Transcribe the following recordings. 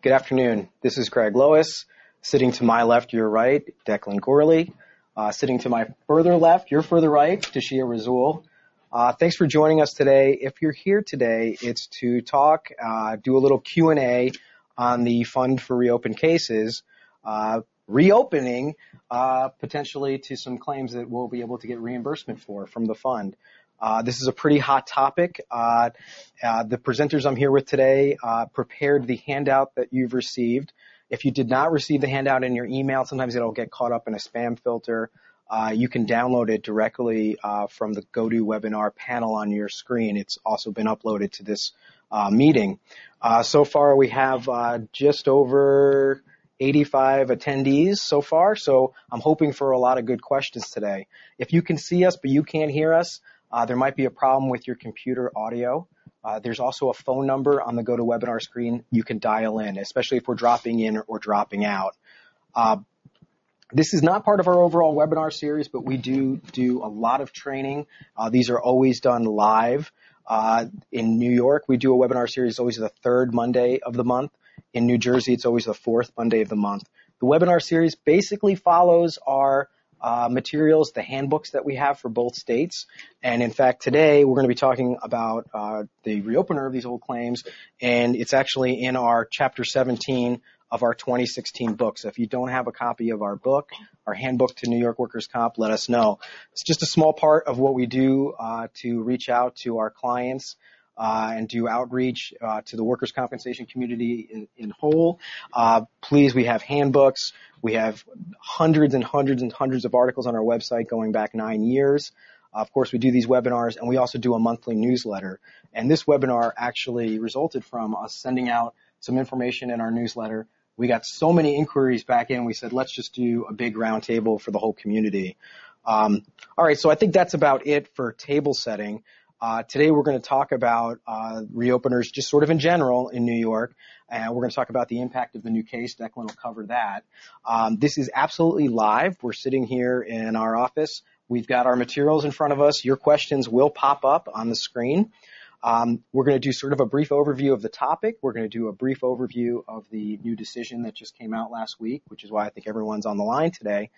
Good afternoon. This is Greg Lois. Sitting to my left, your right, Declan Gorley. Uh, sitting to my further left, your further right, Tashia Razul. Uh, thanks for joining us today. If you're here today, it's to talk, uh, do a little Q&A on the Fund for Reopened Cases, uh, reopening uh, potentially to some claims that we'll be able to get reimbursement for from the fund. Uh, this is a pretty hot topic. Uh, uh, the presenters I'm here with today uh, prepared the handout that you've received. If you did not receive the handout in your email, sometimes it'll get caught up in a spam filter. Uh, you can download it directly uh, from the GoToWebinar panel on your screen. It's also been uploaded to this meeting. so far, we have just over 85 attendees so far, so I'm hoping for a lot of good questions today. If you can see us but you can't hear us, uh, there might be a problem with your computer audio. Uh, there's also a phone number on the GoToWebinar screen you can dial in, especially if we're dropping in or dropping out. Uh, this is not part of our overall webinar series, but we do do a lot of training. Uh, these are always done live. Uh, in New York, we do a webinar series always the third Monday of the month. In New Jersey, it's always the fourth Monday of the month. The webinar series basically follows our uh, materials, the handbooks that we have for both states. And in fact, today we're going to be talking about uh, the reopener of these old claims, and it's actually in our chapter 17 of our 2016 book. So if you don't have a copy of our book, our handbook to New York Workers Comp, let us know. It's just a small part of what we do uh, to reach out to our clients uh, and do outreach uh, to the workers' compensation community in, in whole. Uh, please, we have handbooks. We have hundreds and hundreds and hundreds of articles on our website going back nine years. of course, we do these webinars, and we also do a monthly newsletter. And this webinar actually resulted from us sending out some information in our newsletter. We got so many inquiries back in, we said, let's just do a big roundtable for the whole community. Um, all right, so I think that's about it for table setting. Uh, today we're going to talk about uh, reopeners just sort of in general in New York, and we're going to talk about the impact of the new case. Declan will cover that. Um, this is absolutely live. We're sitting here in our office. We've got our materials in front of us. Your questions will pop up on the screen. Um, we're going to do sort of a brief overview of the topic. We're going to do a brief overview of the new decision that just came out last week, which is why I think everyone's on the line today.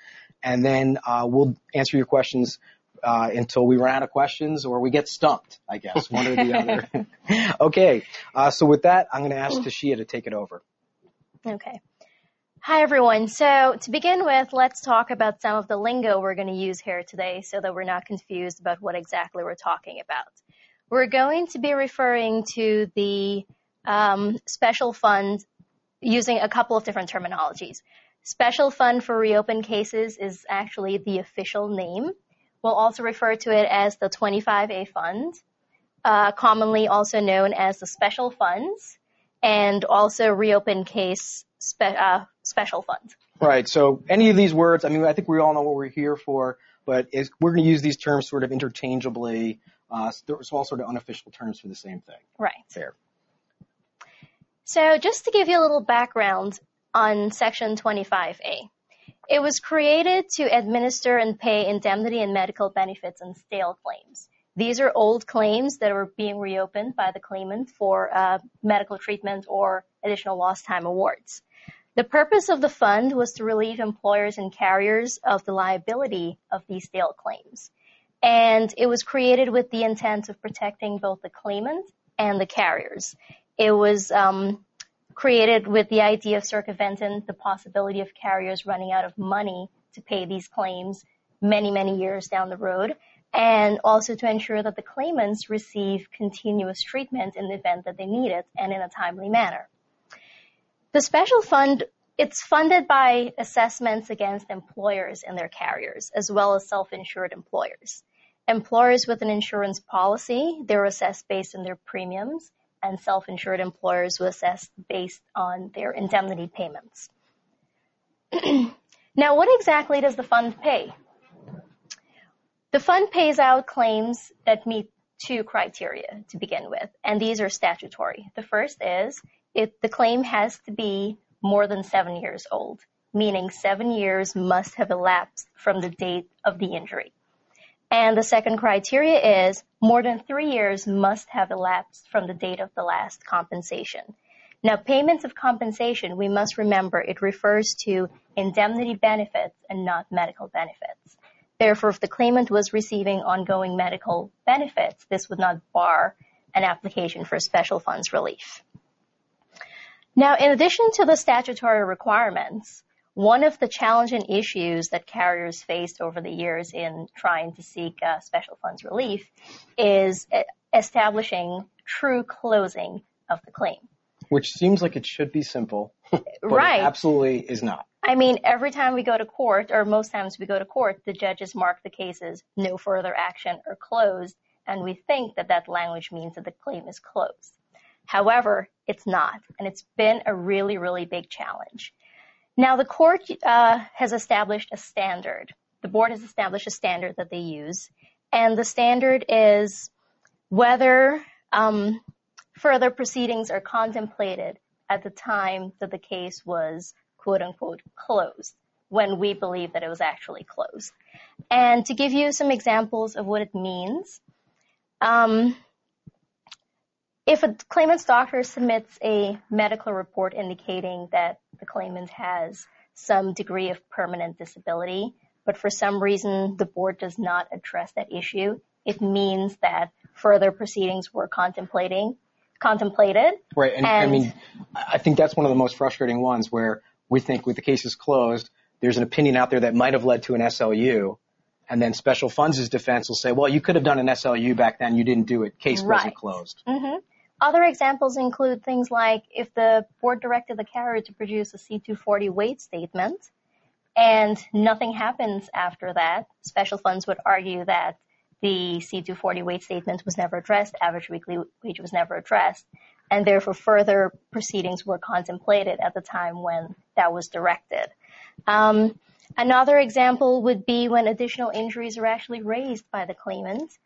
And then uh, we'll answer your questions uh, until we run out of questions or we get stumped, I guess, one or the other. okay, uh, so with that, I'm going to ask Tashia to take it over. Okay. Hi, everyone. So to begin with, let's talk about some of the lingo we're going to use here today so that we're not confused about what exactly we're talking about. We're going to be referring to the um, special fund using a couple of different terminologies. Special Fund for Reopened Cases is actually the official name. We'll also refer to it as the 25A Fund, uh, commonly also known as the Special Funds, and also Reopen Case spe- uh, Special Fund. Right. So any of these words, I mean, I think we all know what we're here for, but we're going to use these terms sort of interchangeably. Uh, so all sort of unofficial terms for the same thing. Right. Fair. So just to give you a little background on Section 25A. It was created to administer and pay indemnity and medical benefits on stale claims. These are old claims that are being reopened by the claimant for uh, medical treatment or additional lost time awards. The purpose of the fund was to relieve employers and carriers of the liability of these stale claims. And it was created with the intent of protecting both the claimant and the carriers. It was um, created with the idea of circumventing the possibility of carriers running out of money to pay these claims many, many years down the road, and also to ensure that the claimants receive continuous treatment in the event that they need it and in a timely manner. The special fund it's funded by assessments against employers and their carriers, as well as self-insured employers. Employers with an insurance policy, they're assessed based on their premiums, and self-insured employers were assessed based on their indemnity payments. now, what exactly does the fund pay? The fund pays out claims that meet two criteria to begin with, and these are statutory. The first is if the claim has to be more than seven years old, meaning seven years must have elapsed from the date of the injury. And the second criteria is more than three years must have elapsed from the date of the last compensation. Now, payments of compensation, we must remember it refers to indemnity benefits and not medical benefits. Therefore, if the claimant was receiving ongoing medical benefits, this would not bar an application for special funds relief. Now, in addition to the statutory requirements, one of the challenging issues that carriers faced over the years in trying to seek uh, special funds relief is establishing true closing of the claim. Which seems like it should be simple, but right. absolutely is not. I mean, every time we go to court, or most times we go to court, the judges mark the cases no further action or closed, and we think that that language means that the claim is closed. However, it's not, and it's been a really, really big challenge. Now, the court uh, has established a standard. The board has established a standard that they use, and the standard is whether um, further proceedings are contemplated at the time that the case was quote unquote closed when we believe that it was actually closed. And to give you some examples of what it means, um, if a claimant's doctor submits a medical report indicating that the claimant has some degree of permanent disability, but for some reason the board does not address that issue, it means that further proceedings were contemplating contemplated. Right, and, and I mean, I think that's one of the most frustrating ones where we think with the case is closed, there's an opinion out there that might have led to an SLU, and then special funds' defense will say, well, you could have done an SLU back then, you didn't do it, case right. wasn't closed. Mm-hmm. Other examples include things like if the board directed the carrier to produce a C240 wage statement and nothing happens after that, special funds would argue that the C240 wage statement was never addressed, average weekly wage was never addressed, and therefore further proceedings were contemplated at the time when that was directed. Um, another example would be when additional injuries are actually raised by the claimant,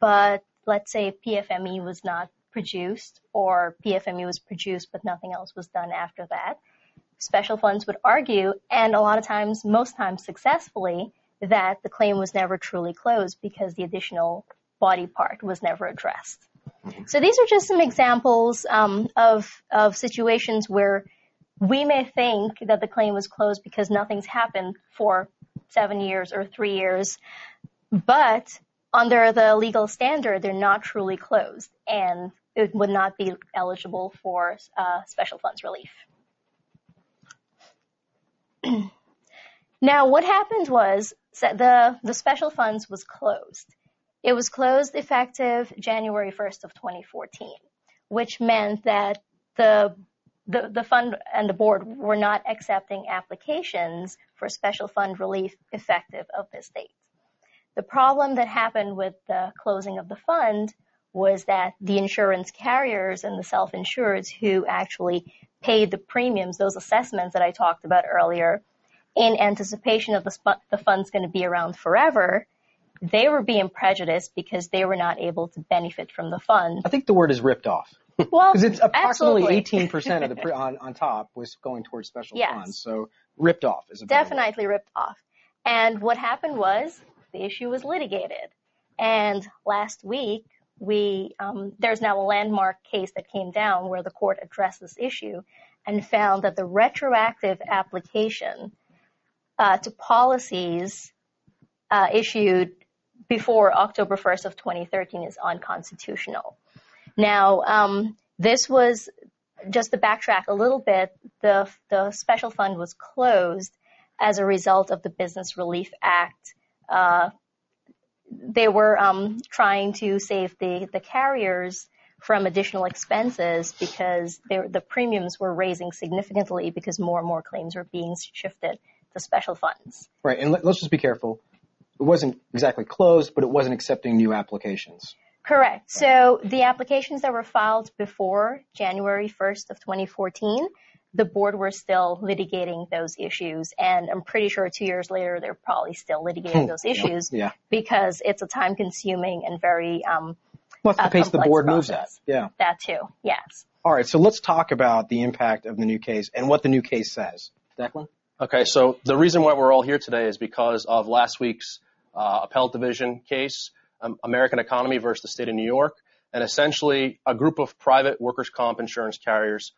but let's say PFME was not produced or PFME was produced but nothing else was done after that. Special funds would argue, and a lot of times, most times successfully, that the claim was never truly closed because the additional body part was never addressed. So these are just some examples um, of of situations where we may think that the claim was closed because nothing's happened for seven years or three years, but under the legal standard, they're not truly closed and it would not be eligible for uh, special funds relief. now, what happened was the, the special funds was closed. It was closed effective January 1st of 2014, which meant that the, the, the fund and the board were not accepting applications for special fund relief effective of this date. The problem that happened with the closing of the fund was that the insurance carriers and the self-insureds who actually paid the premiums, those assessments that I talked about earlier, in anticipation of the, sp- the fund's going to be around forever, they were being prejudiced because they were not able to benefit from the fund. I think the word is ripped off. Well, because it's approximately 18% of the pre- on, on top was going towards special Yes. funds. So ripped off is a better word. definitely ripped off. And what happened was the issue was litigated. And last week, we um, there's now a landmark case that came down where the court addressed this issue and found that the retroactive application uh, to policies uh, issued before October 1st of 2013 is unconstitutional. Now, um, this was just to backtrack a little bit. The the special fund was closed as a result of the Business Relief Act. Uh, they were um, trying to save the the carriers from additional expenses because the premiums were raising significantly because more and more claims were being shifted to special funds. Right, and let, us just be careful. It wasn't exactly closed, but it wasn't accepting new applications. Correct. So the applications that were filed before January 1st of 2014, the board were still litigating those issues. And I'm pretty sure two years later, they're probably still litigating those issues yeah. because it's a time consuming and very, um, What's the uh, pace the complex board moves at? Yeah. That too. Yes. All right, so let's talk about the impact of the new case and what the new case says. Declan? Okay, so the reason why we're all here today is because of last week's uh, appellate division case, um, American Economy versus the state of New York. And essentially, a group of private workers' comp insurance carriers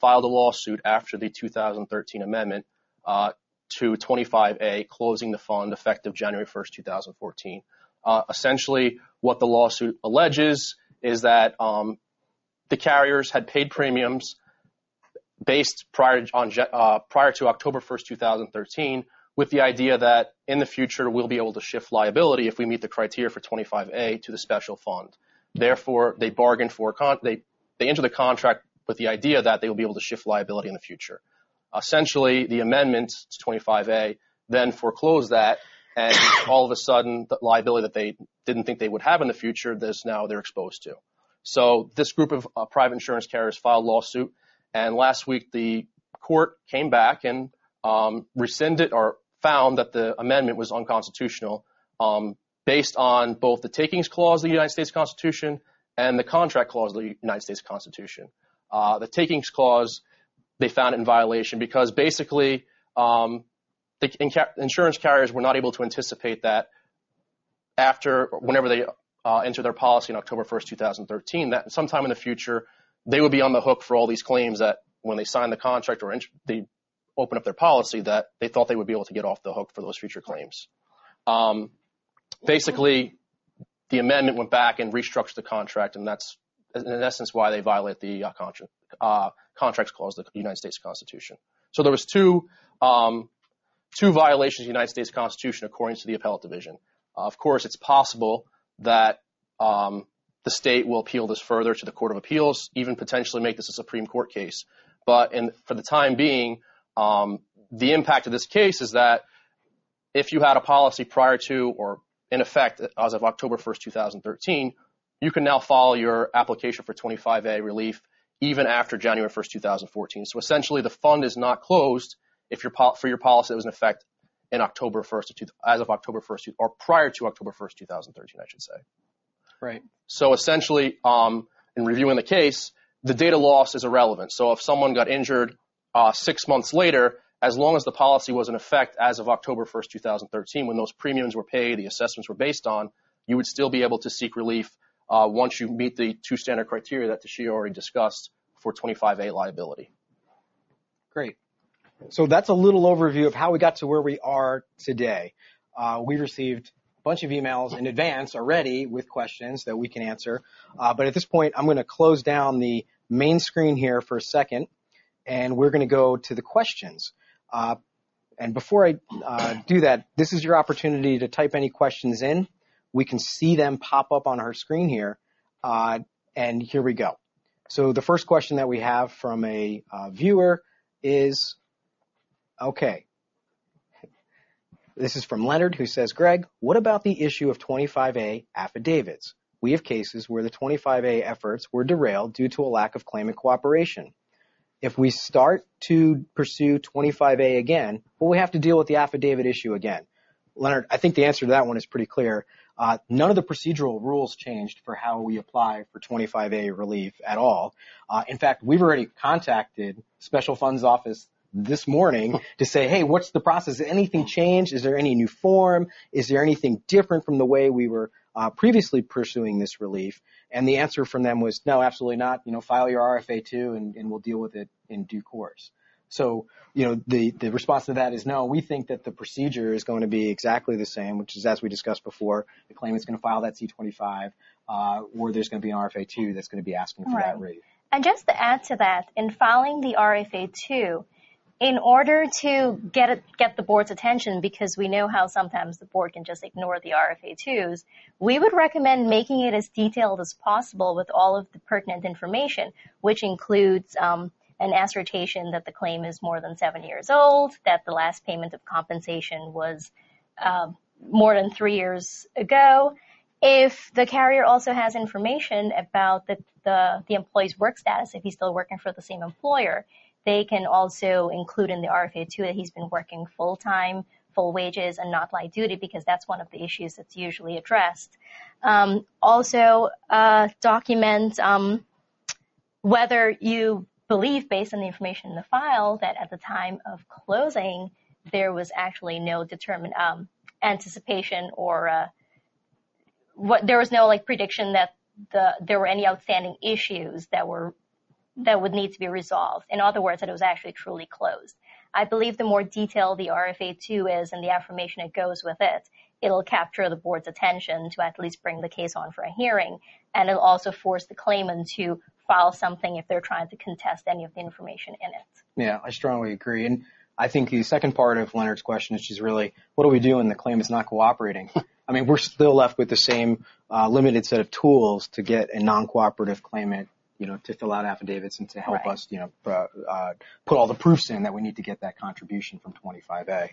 filed a lawsuit after the 2013 amendment uh, to 25A, closing the fund effective January 1st, 2014. Uh, essentially, what the lawsuit alleges is that um, the carriers had paid premiums based prior, uh, to October 1st, 2013, with the idea that in the future we'll be able to shift liability if we meet the criteria for 25A to the special fund. Therefore, they bargained for con- they they enter the contract with the idea that they will be able to shift liability in the future. Essentially, the amendment to 25A then foreclosed that, and all of a sudden, the liability that they didn't think they would have in the future, this now they're exposed to. So this group of uh, private insurance carriers filed a lawsuit, and last week the court came back and um, rescinded or found that the amendment was unconstitutional um, based on both the takings clause of the United States Constitution and the contract clause of the United States Constitution. Uh, the takings clause they found it in violation because basically um, the insurance carriers were not able to anticipate that after whenever they uh, enter their policy in October 1st, 2013, that sometime in the future they would be on the hook for all these claims that when they signed the contract or they open up their policy that they thought they would be able to get off the hook for those future claims. Um, basically, the amendment went back and restructured the contract, and that's in essence why they violate the uh, contra- uh, contracts clause of the United States Constitution. So there was two um, two violations of the United States Constitution according to the appellate division. Uh, of course, it's possible that um, the state will appeal this further to the Court of Appeals, even potentially make this a Supreme Court case. But in, for the time being, um, the impact of this case is that if you had a policy prior to or in effect as of October 1st, 2013, you can now file your application for 25A relief even after January 1st, 2014. So essentially, the fund is not closed if your for your policy that was in effect in October 1st, as of October 1st, or prior to October 1st, 2013, I should say. Right. So essentially, um, in reviewing the case, the date of loss is irrelevant. So if someone got injured uh, six months later, as long as the policy was in effect as of October 1st, 2013, when those premiums were paid, the assessments were based on, you would still be able to seek relief once you meet the two standard criteria that Tashia already discussed for 25A liability. Great. So that's a little overview of how we got to where we are today. Uh, we received a bunch of emails in advance already with questions that we can answer. Uh, but at this point, I'm going to close down the main screen here for a second, and we're going to go to the questions. Uh, and before I uh, do that, this is your opportunity to type any questions in. We can see them pop up on our screen here. Uh, and here we go. So the first question that we have from a uh, viewer is, okay. This is from Leonard who says, Greg, what about the issue of 25A affidavits? We have cases where the 25A efforts were derailed due to a lack of claimant cooperation. If we start to pursue 25A again, well, we have to deal with the affidavit issue again. Leonard, I think the answer to that one is pretty clear. Uh, none of the procedural rules changed for how we apply for 25A relief at all. Uh, in fact, we've already contacted Special Funds Office this morning to say, hey, what's the process? Has anything changed? Is there any new form? Is there anything different from the way we were uh, previously pursuing this relief? And the answer from them was, no, absolutely not. You know, file your RFA2, and, and we'll deal with it in due course. So, you know, the, the response to that is no, we think that the procedure is going to be exactly the same, which is as we discussed before, the claimant's going to file that C25, uh, or there's going to be an RFA2 that's going to be asking for right. that rate. And just to add to that, in filing the RFA2, in order to get it, get the board's attention, because we know how sometimes the board can just ignore the RFA2s, we would recommend making it as detailed as possible with all of the pertinent information, which includes um, an assertion that the claim is more than seven years old, that the last payment of compensation was uh, more than three years ago. If the carrier also has information about the, the, the employee's work status, if he's still working for the same employer, they can also include in the RFA2 that he's been working full time, full wages, and not light duty because that's one of the issues that's usually addressed. Um, also, uh, document um, whether you believe, based on the information in the file, that at the time of closing, there was actually no determined um, anticipation or uh, what there was no like prediction that the there were any outstanding issues that were that would need to be resolved. In other words, that it was actually truly closed. I believe the more detailed the RFA2 is and the affirmation that goes with it, it'll capture the board's attention to at least bring the case on for a hearing. And it'll also force the claimant to file something if they're trying to contest any of the information in it. Yeah, I strongly agree. And I think the second part of Leonard's question is just really, what do we do when the claim is not cooperating? I mean, we're still left with the same uh, limited set of tools to get a non-cooperative claimant, you know, to fill out affidavits and to help right. us, you know, uh, uh, put all the proofs in that we need to get that contribution from 25A.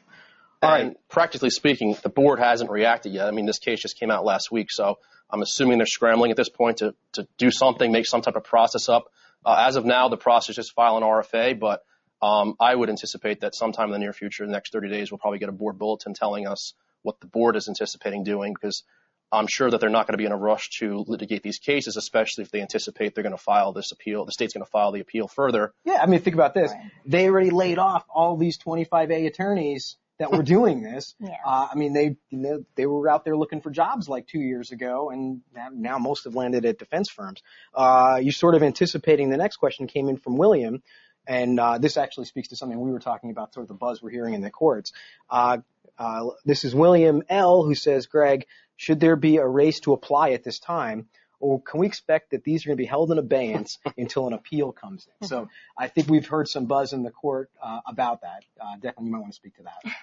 And practically speaking, the board hasn't reacted yet. I mean, this case just came out last week, so I'm assuming they're scrambling at this point to, to do something, make some type of process up. Uh, as of now, the process is file an RFA, but um, I would anticipate that sometime in the near future, the next 30 days, we'll probably get a board bulletin telling us what the board is anticipating doing because I'm sure that they're not going to be in a rush to litigate these cases, especially if they anticipate they're going to file this appeal. The state's going to file the appeal further. Yeah, I mean, think about this. Right. They already laid off all these 25A attorneys that were doing this. yeah. uh, I mean, they you know, they were out there looking for jobs like two years ago, and now most have landed at defense firms. Uh, you're sort of anticipating the next question came in from William, and uh, this actually speaks to something we were talking about, sort of the buzz we're hearing in the courts. Uh, uh, this is William L. who says, Greg, should there be a race to apply at this time? Or can we expect that these are going to be held in abeyance until an appeal comes in? So I think we've heard some buzz in the court uh, about that. Uh, Declan, you might want to speak to that.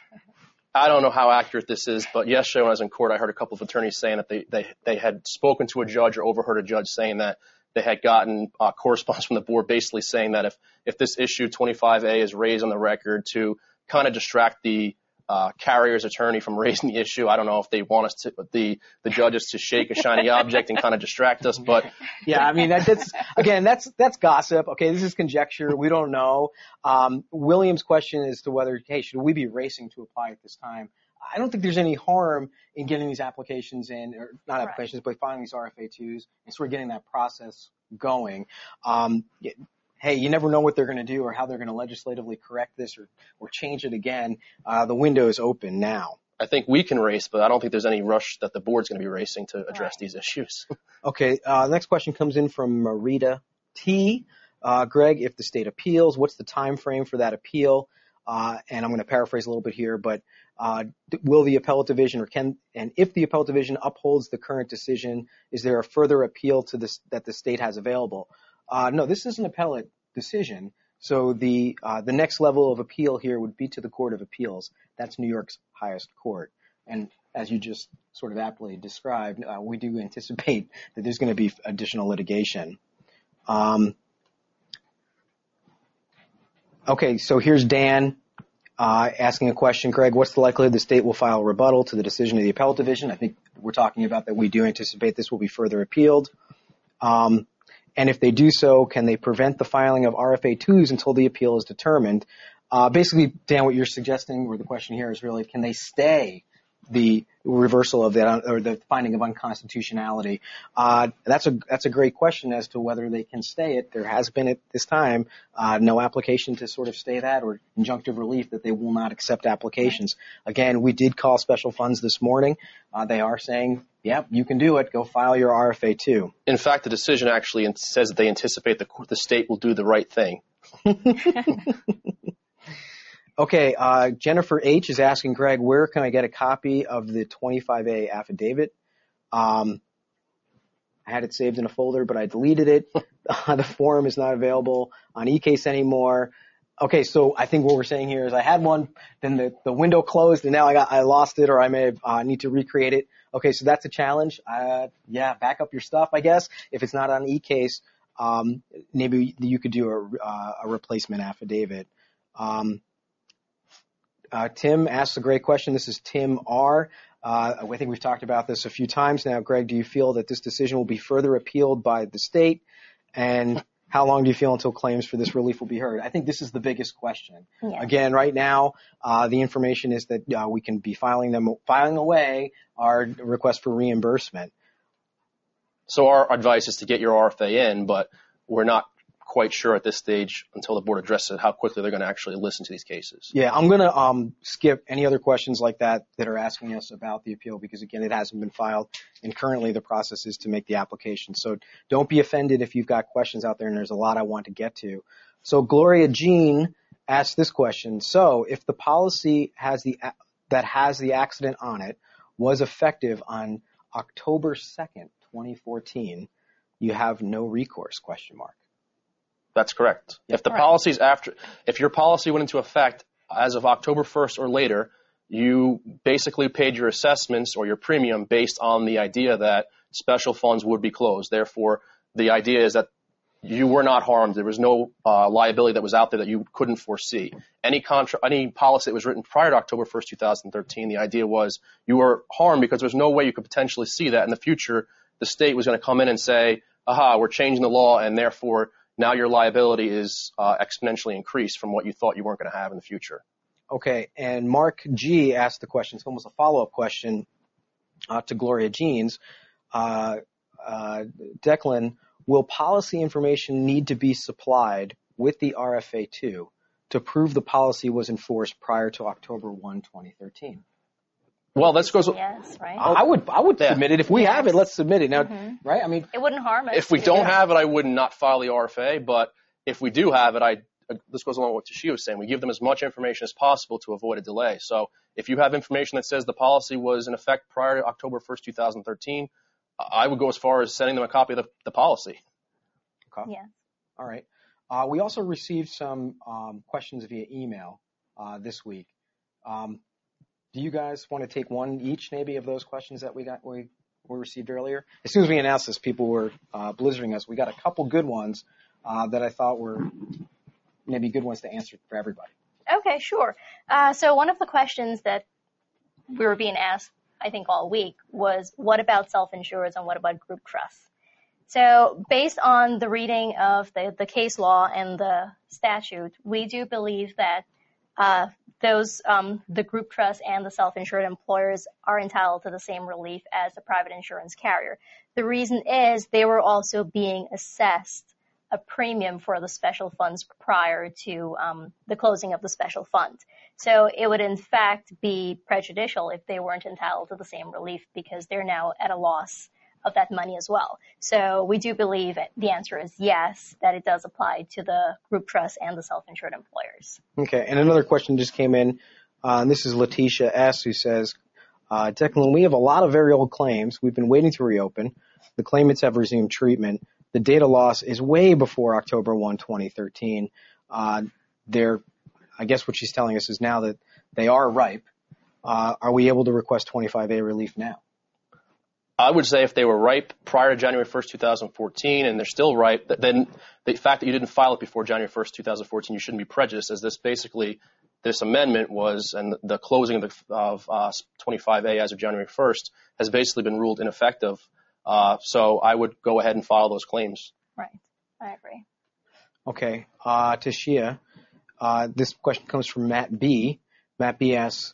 I don't know how accurate this is, but yesterday when I was in court, I heard a couple of attorneys saying that they, they, they had spoken to a judge or overheard a judge saying that they had gotten uh, correspondence from the board basically saying that if, if this issue 25A is raised on the record to kind of distract the uh, carrier's attorney from raising the issue. I don't know if they want us to the the judges to shake a shiny object and kind of distract us, but yeah, I mean that, that's again that's that's gossip. Okay, this is conjecture. We don't know. Um, William's question is to whether hey should we be racing to apply at this time? I don't think there's any harm in getting these applications in, or not applications, right. but filing these RFA2s and sort of getting that process going. Um, hey, you never know what they're going to do or how they're going to legislatively correct this or, or change it again. Uh, the window is open now. I think we can race, but I don't think there's any rush that the board's going to be racing to address these issues. okay. Uh, next question comes in from Marita T. Uh, Greg, if the state appeals, what's the time frame for that appeal? Uh, and I'm going to paraphrase a little bit here, but uh, will the appellate division or can and if the appellate division upholds the current decision, is there a further appeal to this that the state has available? Uh, no, this is an appellate decision. So the uh, the next level of appeal here would be to the Court of Appeals. That's New York's highest court. And as you just sort of aptly described, uh, we do anticipate that there's going to be additional litigation. Um, okay, so here's Dan uh, asking a question. Greg, what's the likelihood the state will file a rebuttal to the decision of the appellate division? I think we're talking about that we do anticipate this will be further appealed. And if they do so, can they prevent the filing of RFA2s until the appeal is determined? Uh, basically, Dan, what you're suggesting, or the question here is really, can they stay the reversal of that or the finding of unconstitutionality? Uh, that's a that's a great question as to whether they can stay it. There has been at this time uh, no application to sort of stay that or injunctive relief that they will not accept applications. Again, we did call special funds this morning. Uh, they are saying, "Yep, you can do it. Go file your RFA2." In fact, the decision actually says that they anticipate the the state will do the right thing. Okay, uh, Jennifer H is asking Greg, where can I get a copy of the 25A affidavit? Um, I had it saved in a folder, but I deleted it. uh, the form is not available on eCase anymore. Okay, so I think what we're saying here is I had one, then the, the window closed, and now I got I lost it, or I may uh, need to recreate it. Okay, so that's a challenge. Uh, yeah, back up your stuff, I guess. If it's not on eCase, um, maybe you could do a, uh, a replacement affidavit. Um, uh, Tim asks a great question. This is Tim R. Uh, I think we've talked about this a few times now. Greg, do you feel that this decision will be further appealed by the state? And how long do you feel until claims for this relief will be heard? I think this is the biggest question. Yeah. Again, right now, uh, the information is that uh, we can be filing them, filing away our request for reimbursement. So our advice is to get your RFA in, but we're not quite sure at this stage until the board addresses it how quickly they're going to actually listen to these cases. Yeah, I'm going to um, skip any other questions like that that are asking us about the appeal because again, it hasn't been filed and currently the process is to make the application. So don't be offended if you've got questions out there and there's a lot I want to get to. So Gloria Jean asked this question. So if the policy has the that has the accident on it was effective on October 2nd, 2014, you have no recourse question mark. That's correct. If the policies after, if your policy went into effect as of October 1st or later, you basically paid your assessments or your premium based on the idea that special funds would be closed. Therefore, the idea is that you were not harmed. There was no uh, liability that was out there that you couldn't foresee. Any contra- any policy that was written prior to October 1st, 2013, the idea was you were harmed because there's no way you could potentially see that in the future. The state was going to come in and say, aha, we're changing the law and therefore now your liability is uh, exponentially increased from what you thought you weren't going to have in the future. Okay, and Mark G asked the question. It's almost a follow-up question uh, to Gloria Jeans. Uh, uh, Declan, will policy information need to be supplied with the RFA2 to prove the policy was enforced prior to October 1, 2013? Well, this goes. Yes, right. I would, I would yeah. submit it if we yes. have it. Let's submit it now, mm-hmm. right? I mean, it wouldn't harm us. If we don't have it, I would not file the RFA. But if we do have it, I this goes along with what Tashia was saying. We give them as much information as possible to avoid a delay. So if you have information that says the policy was in effect prior to October 1st, 2013, I would go as far as sending them a copy of the, the policy. Okay. Yeah. All right. Uh, we also received some um, questions via email uh, this week. Um, do you guys want to take one each, maybe, of those questions that we got we, we received earlier? As soon as we announced this, people were uh, blizzarding us. We got a couple good ones uh, that I thought were maybe good ones to answer for everybody. Okay, sure. Uh, so one of the questions that we were being asked, I think, all week was, what about self-insurers and what about group trusts? So based on the reading of the, the case law and the statute, we do believe that uh, those um, the group trust and the self-insured employers are entitled to the same relief as the private insurance carrier. The reason is they were also being assessed a premium for the special funds prior to um, the closing of the special fund. So it would in fact be prejudicial if they weren't entitled to the same relief because they're now at a loss of that money as well. So we do believe the answer is yes, that it does apply to the group trust and the self-insured employers. Okay, and another question just came in. Uh, and this is Letitia S. who says, uh, Declan, we have a lot of very old claims. We've been waiting to reopen. The claimants have resumed treatment. The date of loss is way before October 1, 2013. Uh, I guess what she's telling us is now that they are ripe. Uh, are we able to request 25A relief now? I would say if they were ripe prior to January 1st, 2014, and they're still ripe, then the fact that you didn't file it before January 1st, 2014, you shouldn't be prejudiced, as this basically, this amendment was, and the closing of, the, of uh, 25A as of January 1st has basically been ruled ineffective. Uh, so I would go ahead and file those claims. Right. I agree. Okay. Uh, Tashia, uh, this question comes from Matt B. Matt B asks,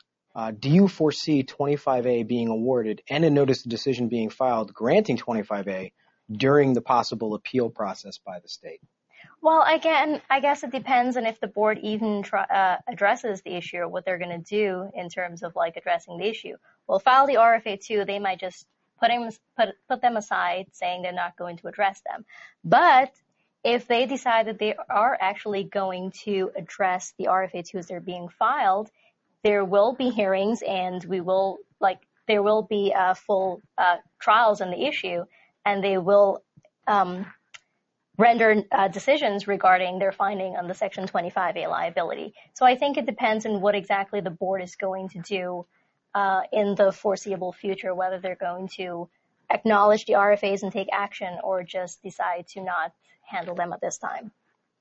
do you foresee 25A being awarded and a notice of decision being filed granting 25A during the possible appeal process by the state? Well, again, I guess it depends on if the board even uh, addresses the issue or what they're going to do in terms of like addressing the issue. Well, file the RFA two, they might just put them, put, put them aside saying they're not going to address them. But if they decide that they are actually going to address the RFA two as they're being filed, there will be hearings and we will like there will be uh, full uh, trials on the issue and they will um, render uh, decisions regarding their finding on the Section 25A liability. So I think it depends on what exactly the board is going to do uh, in the foreseeable future, whether they're going to acknowledge the RFAs and take action or just decide to not handle them at this time.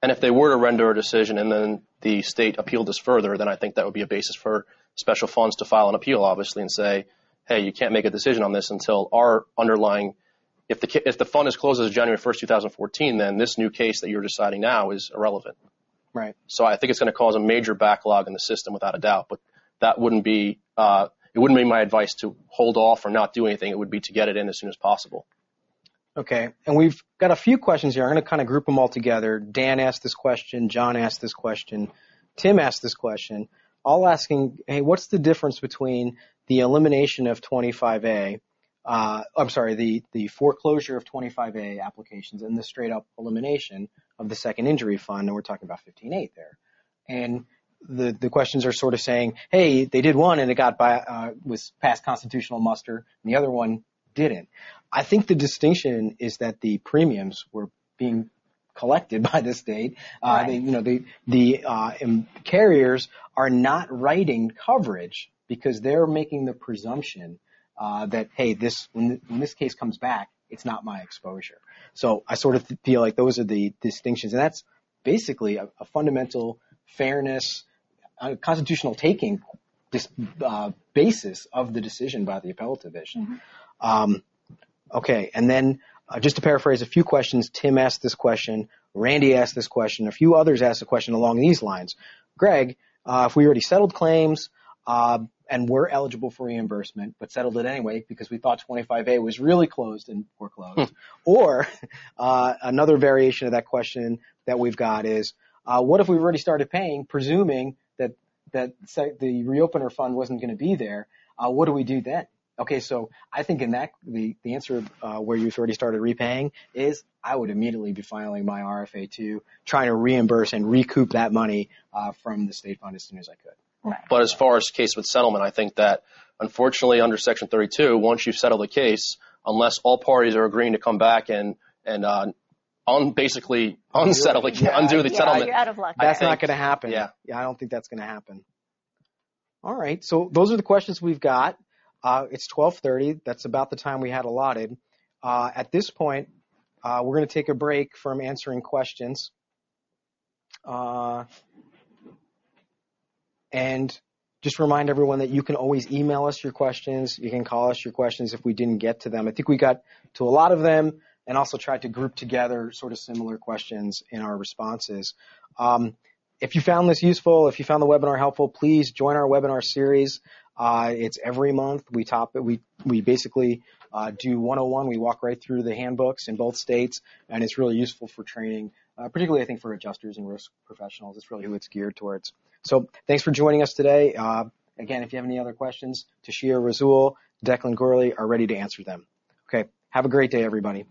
And if they were to render a decision and then the state appealed this further, then I think that would be a basis for special funds to file an appeal, obviously, and say, hey, you can't make a decision on this until our underlying, if the, if the fund is closed as January 1st, 2014, then this new case that you're deciding now is irrelevant. Right. So I think it's going to cause a major backlog in the system without a doubt, but that wouldn't be, uh, it wouldn't be my advice to hold off or not do anything. It would be to get it in as soon as possible. Okay, and we've got a few questions here. I'm going to kind of group them all together. Dan asked this question, John asked this question, Tim asked this question, all asking, hey, what's the difference between the elimination of 25A, uh, I'm sorry, the, the foreclosure of 25A applications and the straight up elimination of the second injury fund, and we're talking about 15.8 there. And the, the questions are sort of saying, hey, they did one and it got by, uh, was past constitutional muster, and the other one didn't. I think the distinction is that the premiums were being collected by the state. Uh, right. they, you know, the the uh, carriers are not writing coverage because they're making the presumption uh, that hey, this when, when this case comes back, it's not my exposure. So I sort of feel like those are the distinctions, and that's basically a, a fundamental fairness, a constitutional taking this uh, basis of the decision by the appellate division. Mm-hmm. Um, okay, and then uh, just to paraphrase a few questions, Tim asked this question, Randy asked this question, a few others asked a question along these lines. Greg, uh, if we already settled claims uh, and were eligible for reimbursement, but settled it anyway because we thought 25A was really closed and foreclosed, hmm. or uh, another variation of that question that we've got is, uh, what if we've already started paying, presuming that that the reopener fund wasn't going to be there? Uh, what do we do then? Okay, so I think in that the the answer uh, where you've already started repaying is I would immediately be filing my RFA two, trying to reimburse and recoup that money uh, from the state fund as soon as I could. Right. But as far as case with settlement, I think that unfortunately under Section 32, once you've settled the case, unless all parties are agreeing to come back and and uh, on basically unsettle it, yeah, undo the yeah, settlement, you're out of luck. That's not going to happen. Yeah, yeah, I don't think that's going to happen. All right, so those are the questions we've got. Uh, it's 12:30. That's about the time we had allotted. Uh, at this point, uh, we're going to take a break from answering questions. Uh, and just remind everyone that you can always email us your questions. You can call us your questions if we didn't get to them. I think we got to a lot of them and also tried to group together sort of similar questions in our responses. Um, if you found this useful, if you found the webinar helpful, please join our webinar series. Uh, it's every month. We top it. We we basically uh, do 101. We walk right through the handbooks in both states, and it's really useful for training, uh, particularly I think for adjusters and risk professionals. It's really who it's geared towards. So thanks for joining us today. Uh, again, if you have any other questions, Tashia Razul, Declan Gorley are ready to answer them. Okay. Have a great day, everybody.